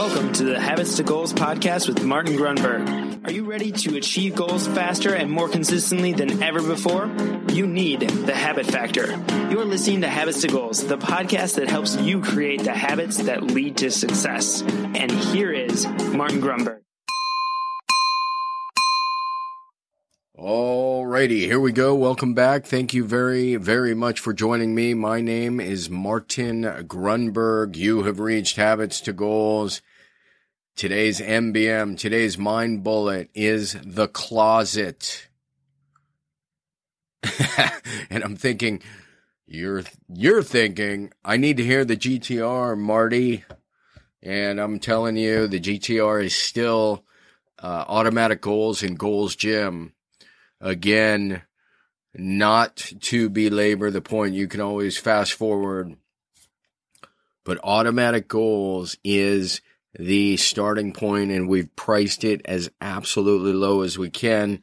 Welcome to the Habits to Goals podcast with Martin Grunberg. Are you ready to achieve goals faster and more consistently than ever before? You need the habit factor. You're listening to Habits to Goals, the podcast that helps you create the habits that lead to success. And here is Martin Grunberg. Alrighty, here we go. Welcome back. Thank you very, very much for joining me. My name is Martin Grunberg. You have reached Habits to Goals. Today's MBM, today's mind bullet is the closet. and I'm thinking, you're you're thinking, I need to hear the GTR, Marty. And I'm telling you, the GTR is still uh, automatic goals and goals gym Again, not to belabor the point, you can always fast forward, but automatic goals is the starting point and we've priced it as absolutely low as we can,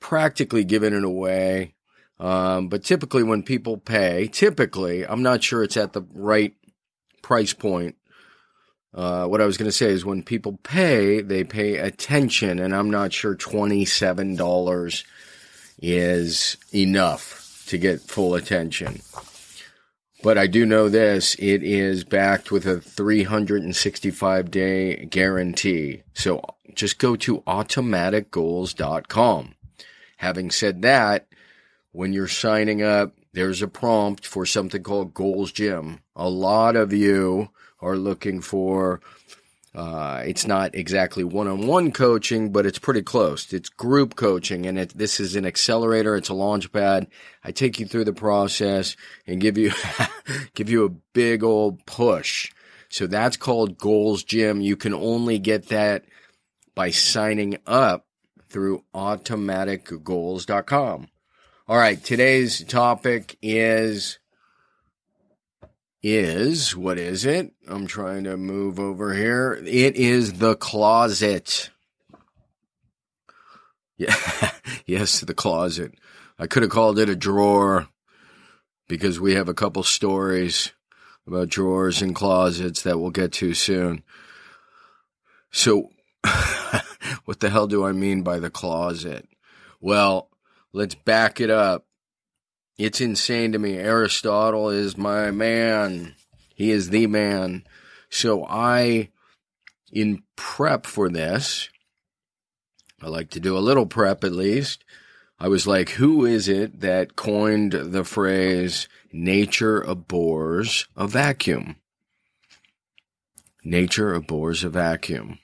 practically giving it away. Um, but typically when people pay, typically, I'm not sure it's at the right price point. Uh, what I was going to say is when people pay, they pay attention, and I'm not sure $27 is enough to get full attention. But I do know this it is backed with a 365 day guarantee. So just go to automaticgoals.com. Having said that, when you're signing up, there's a prompt for something called Goals Gym. A lot of you are looking for. Uh, it's not exactly one-on-one coaching, but it's pretty close. It's group coaching, and it, this is an accelerator. It's a launch pad. I take you through the process and give you give you a big old push. So that's called Goals Gym. You can only get that by signing up through automaticgoals.com. All right, today's topic is is what is it? I'm trying to move over here. It is the closet. Yeah, yes, the closet. I could have called it a drawer because we have a couple stories about drawers and closets that we'll get to soon. So, what the hell do I mean by the closet? Well, let's back it up. It's insane to me. Aristotle is my man. He is the man. So I, in prep for this, I like to do a little prep at least. I was like, who is it that coined the phrase nature abhors a vacuum? Nature abhors a vacuum.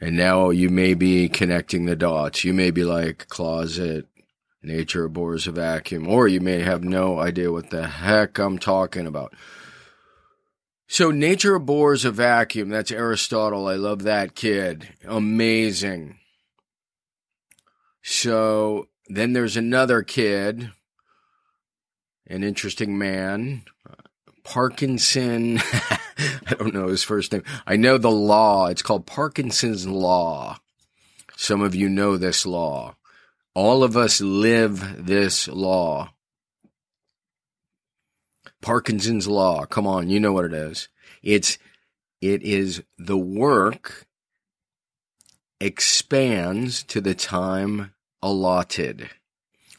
And now you may be connecting the dots. You may be like, closet, Nature abhors a vacuum, or you may have no idea what the heck I'm talking about. So, nature abhors a vacuum. That's Aristotle. I love that kid. Amazing. So, then there's another kid, an interesting man, Parkinson. I don't know his first name. I know the law. It's called Parkinson's Law. Some of you know this law. All of us live this law. Parkinson's law. Come on, you know what it is. It's it is the work expands to the time allotted.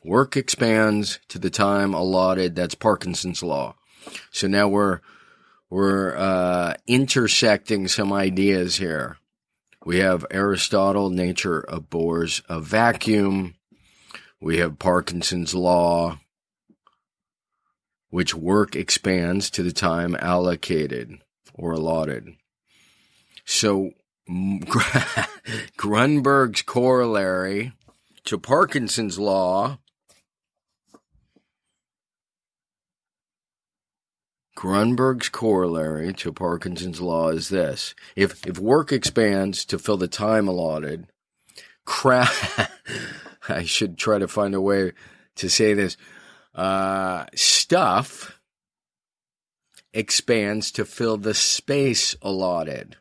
Work expands to the time allotted. That's Parkinson's law. So now we're we're uh, intersecting some ideas here. We have Aristotle, nature abhors a vacuum. We have Parkinson's law, which work expands to the time allocated or allotted. So Grunberg's corollary to Parkinson's law Grunberg's corollary to Parkinson's law is this. If if work expands to fill the time allotted, crap I should try to find a way to say this. Uh, stuff expands to fill the space allotted.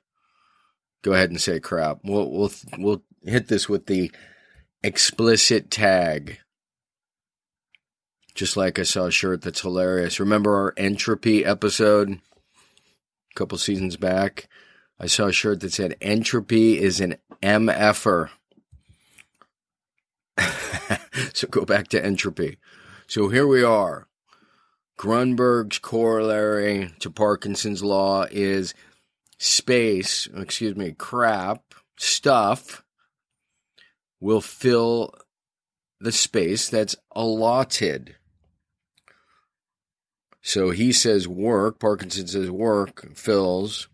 Go ahead and say crap. We'll we'll we'll hit this with the explicit tag. Just like I saw a shirt that's hilarious. Remember our entropy episode a couple seasons back? I saw a shirt that said entropy is an MFer. so go back to entropy. So here we are. Grunberg's corollary to Parkinson's law is space, excuse me, crap, stuff will fill the space that's allotted. So he says work, Parkinson says work fills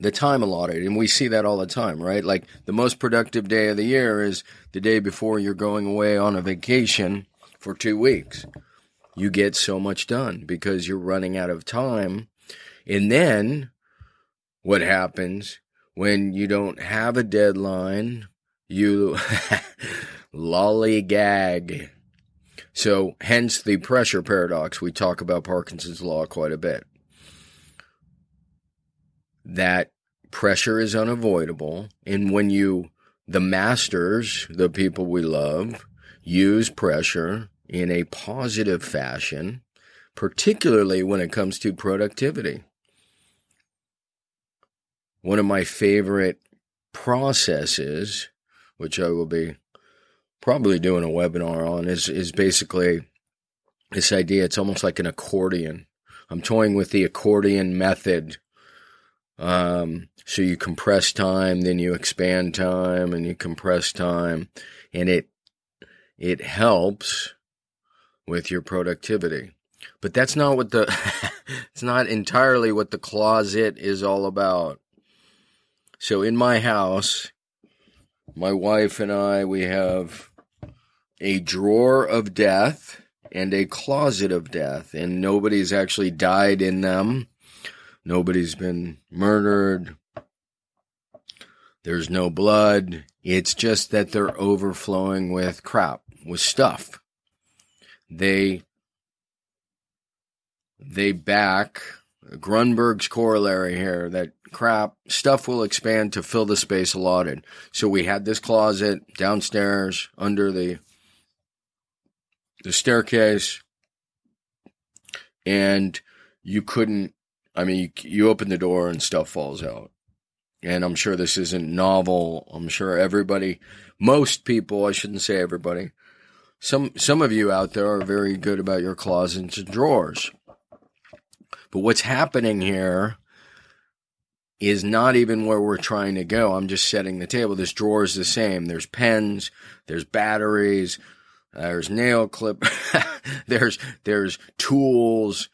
the time allotted. And we see that all the time, right? Like the most productive day of the year is the day before you're going away on a vacation for two weeks. You get so much done because you're running out of time. And then what happens when you don't have a deadline? You lollygag. So, hence the pressure paradox. We talk about Parkinson's law quite a bit that pressure is unavoidable. And when you, the masters, the people we love, use pressure in a positive fashion, particularly when it comes to productivity. One of my favorite processes, which I will be probably doing a webinar on, is, is basically this idea. It's almost like an accordion. I'm toying with the accordion method um, so you compress time, then you expand time, and you compress time, and it it helps with your productivity. But that's not what the it's not entirely what the closet is all about. So in my house, my wife and I we have a drawer of death and a closet of death, and nobody's actually died in them. Nobody's been murdered. There's no blood. It's just that they're overflowing with crap, with stuff. They they back Grunberg's corollary here that crap stuff will expand to fill the space allotted. So we had this closet downstairs under the the staircase and you couldn't I mean, you, you open the door and stuff falls out. And I'm sure this isn't novel. I'm sure everybody, most people, I shouldn't say everybody, some some of you out there are very good about your closets and drawers. But what's happening here is not even where we're trying to go. I'm just setting the table. This drawer is the same. There's pens, there's batteries, there's nail clip, there's there's tools,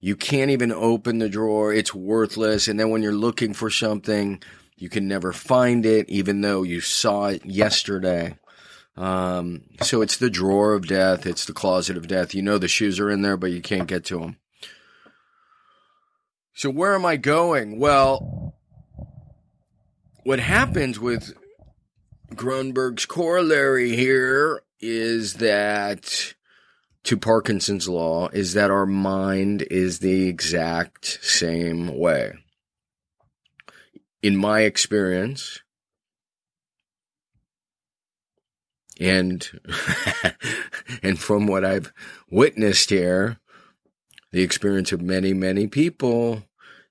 you can't even open the drawer. It's worthless. And then when you're looking for something, you can never find it, even though you saw it yesterday. Um, so it's the drawer of death. It's the closet of death. You know the shoes are in there, but you can't get to them. So where am I going? Well, what happens with Grunberg's corollary here is that to Parkinson's law is that our mind is the exact same way. In my experience, and and from what I've witnessed here, the experience of many, many people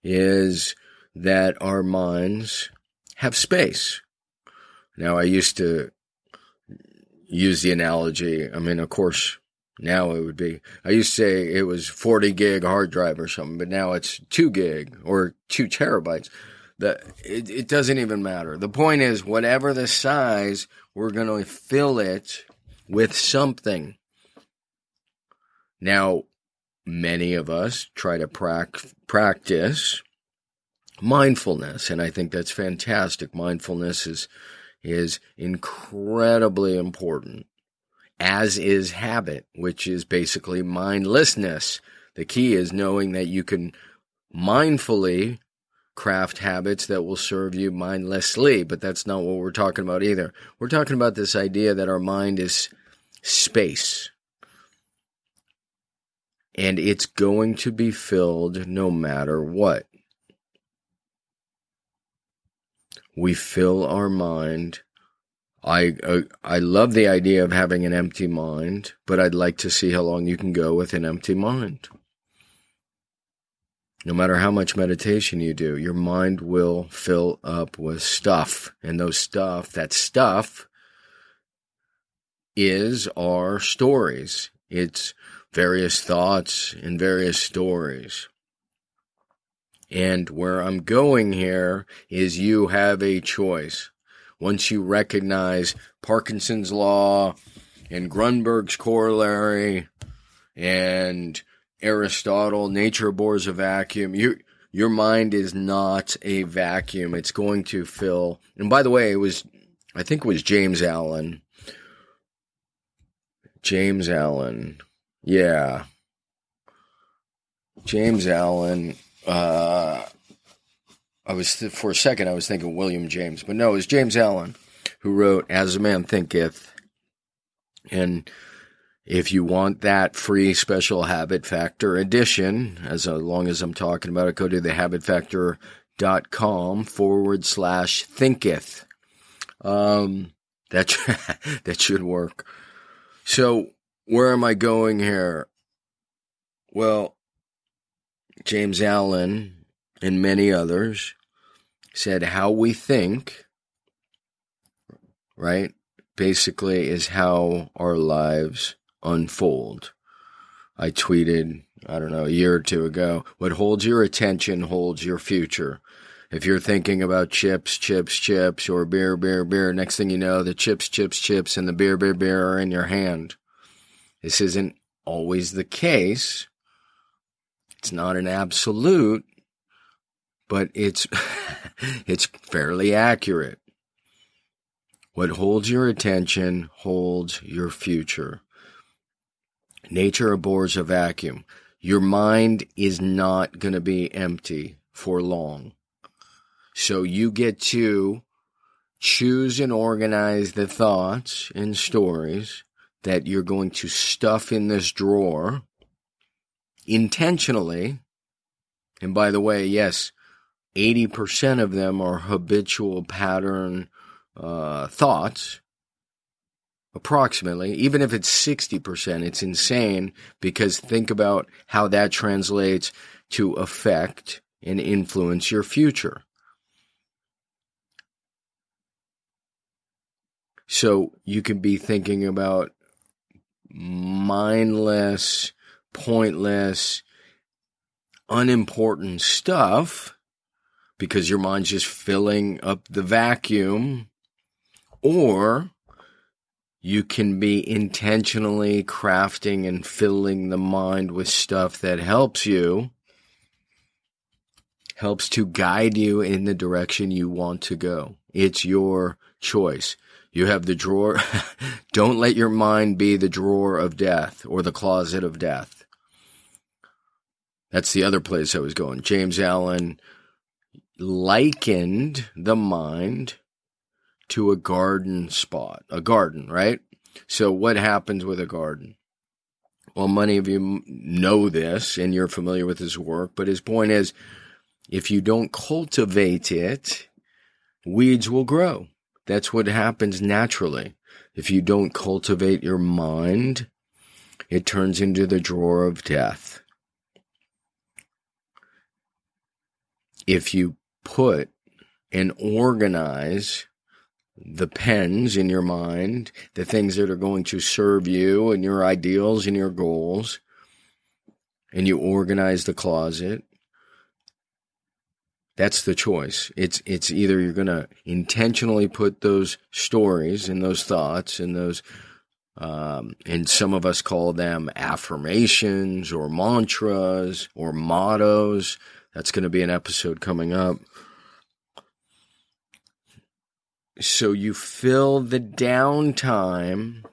is that our minds have space. Now, I used to use the analogy. I mean, of course, now it would be, I used to say it was 40 gig hard drive or something, but now it's two gig or two terabytes. The, it, it doesn't even matter. The point is, whatever the size, we're going to fill it with something. Now, many of us try to prac- practice mindfulness, and I think that's fantastic. Mindfulness is is incredibly important as is habit, which is basically mindlessness. The key is knowing that you can mindfully craft habits that will serve you mindlessly, but that's not what we're talking about either. We're talking about this idea that our mind is space. And it's going to be filled no matter what. We fill our mind I uh, I love the idea of having an empty mind, but I'd like to see how long you can go with an empty mind. no matter how much meditation you do, your mind will fill up with stuff. And those stuff, that stuff is our stories. It's various thoughts and various stories. And where I'm going here is you have a choice. Once you recognize Parkinson's law and Grunberg's corollary and Aristotle, nature abhors a vacuum, you, your mind is not a vacuum. It's going to fill. And by the way, it was, I think it was James Allen. James Allen. Yeah. James Allen uh, I was th- for a second I was thinking William James, but no, it was James Allen who wrote "As a Man Thinketh," and if you want that free special habit factor edition, as long as I'm talking about it, go to thehabitfactor.com forward slash thinketh. Um, that that should work. So where am I going here? Well, James Allen and many others said how we think, right, basically is how our lives unfold. I tweeted, I don't know, a year or two ago, what holds your attention holds your future. If you're thinking about chips, chips, chips, or beer, beer, beer, next thing you know, the chips, chips, chips, and the beer, beer, beer are in your hand. This isn't always the case, it's not an absolute, but it's it's fairly accurate. What holds your attention holds your future. Nature abhors a vacuum. Your mind is not going to be empty for long. So you get to choose and organize the thoughts and stories that you're going to stuff in this drawer intentionally. And by the way, yes, 80% of them are habitual pattern uh, thoughts, approximately. Even if it's 60%, it's insane because think about how that translates to affect and influence your future. So you can be thinking about mindless, pointless, unimportant stuff because your mind's just filling up the vacuum, or you can be intentionally crafting and filling the mind with stuff that helps you, helps to guide you in the direction you want to go. It's your choice. You have the drawer. Don't let your mind be the drawer of death or the closet of death. That's the other place I was going. James Allen likened the mind to a garden spot, a garden, right? So what happens with a garden? Well, many of you know this and you're familiar with his work, but his point is if you don't cultivate it, weeds will grow. That's what happens naturally. If you don't cultivate your mind, it turns into the drawer of death. If you put and organize the pens in your mind, the things that are going to serve you and your ideals and your goals, and you organize the closet, that's the choice. It's it's either you're going to intentionally put those stories and those thoughts and those um, and some of us call them affirmations or mantras or mottos. That's going to be an episode coming up. So you fill the downtime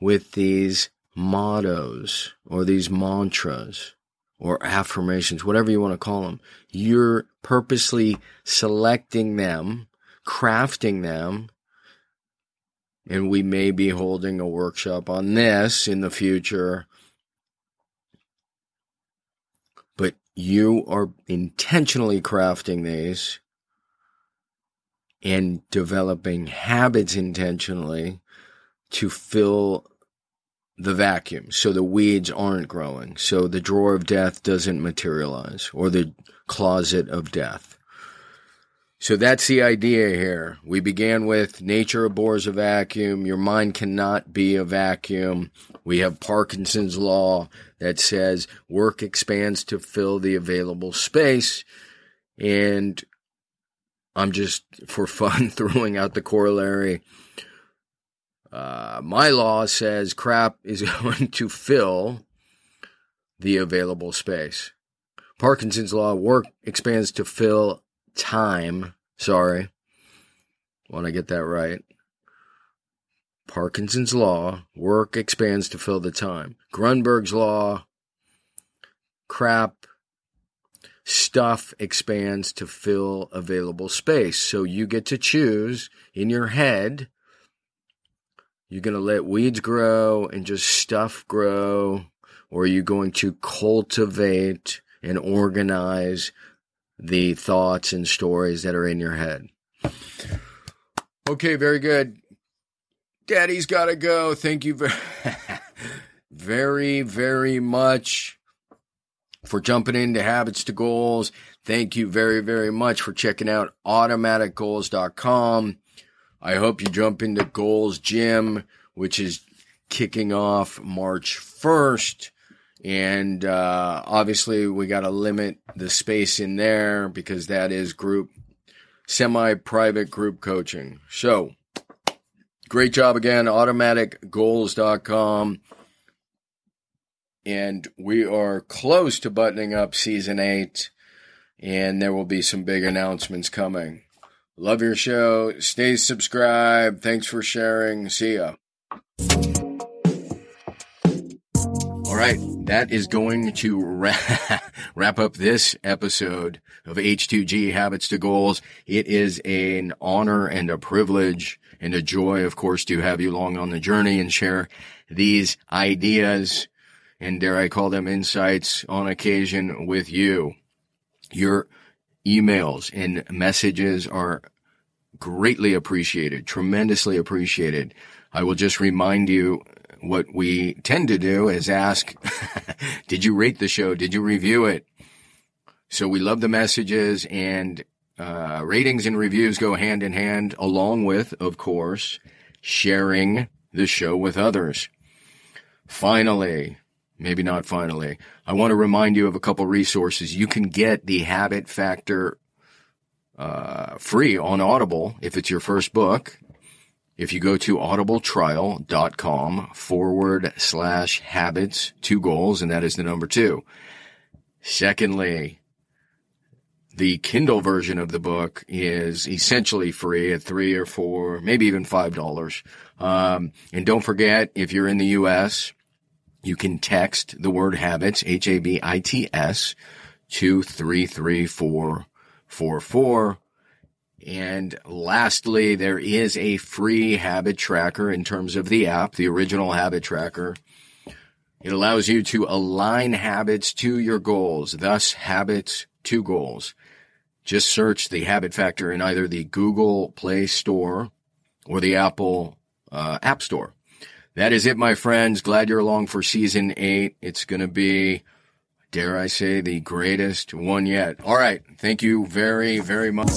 with these mottos or these mantras or affirmations, whatever you want to call them. You're purposely selecting them, crafting them, and we may be holding a workshop on this in the future. But you are intentionally crafting these and developing habits intentionally to fill the vacuum so the weeds aren't growing, so the drawer of death doesn't materialize or the closet of death. So that's the idea here. We began with nature abhors a vacuum. Your mind cannot be a vacuum. We have Parkinson's law that says work expands to fill the available space. And I'm just for fun throwing out the corollary. Uh, my law says crap is going to fill the available space. Parkinson's law work expands to fill time. Sorry. Want to get that right. Parkinson's law work expands to fill the time. Grunberg's law crap stuff expands to fill available space. So you get to choose in your head. You're going to let weeds grow and just stuff grow, or are you going to cultivate and organize the thoughts and stories that are in your head? Okay, very good. Daddy's got to go. Thank you very, very, very much for jumping into habits to goals. Thank you very, very much for checking out automaticgoals.com. I hope you jump into Goals Gym, which is kicking off March 1st. And, uh, obviously we got to limit the space in there because that is group, semi private group coaching. So great job again, automaticgoals.com and we are close to buttoning up season eight, and there will be some big announcements coming. Love your show. Stay subscribed. Thanks for sharing. See ya. Right, that is going to wrap, wrap up this episode of H2G Habits to Goals. It is an honor and a privilege and a joy, of course, to have you along on the journey and share these ideas and dare I call them insights on occasion with you. Your emails and messages are greatly appreciated, tremendously appreciated. I will just remind you what we tend to do is ask, did you rate the show? Did you review it? So we love the messages and uh, ratings and reviews go hand in hand along with, of course, sharing the show with others. Finally, maybe not finally. I want to remind you of a couple resources. You can get the Habit Factor uh, free on Audible if it's your first book. If you go to audibletrial.com forward slash habits, two goals, and that is the number two. Secondly, the Kindle version of the book is essentially free at three or four, maybe even five dollars. Um, and don't forget, if you're in the U.S., you can text the word habits, H-A-B-I-T-S, to 33444. And lastly, there is a free habit tracker in terms of the app, the original habit tracker. It allows you to align habits to your goals, thus habits to goals. Just search the habit factor in either the Google Play Store or the Apple uh, App Store. That is it, my friends. Glad you're along for season eight. It's going to be, dare I say, the greatest one yet. All right. Thank you very, very much.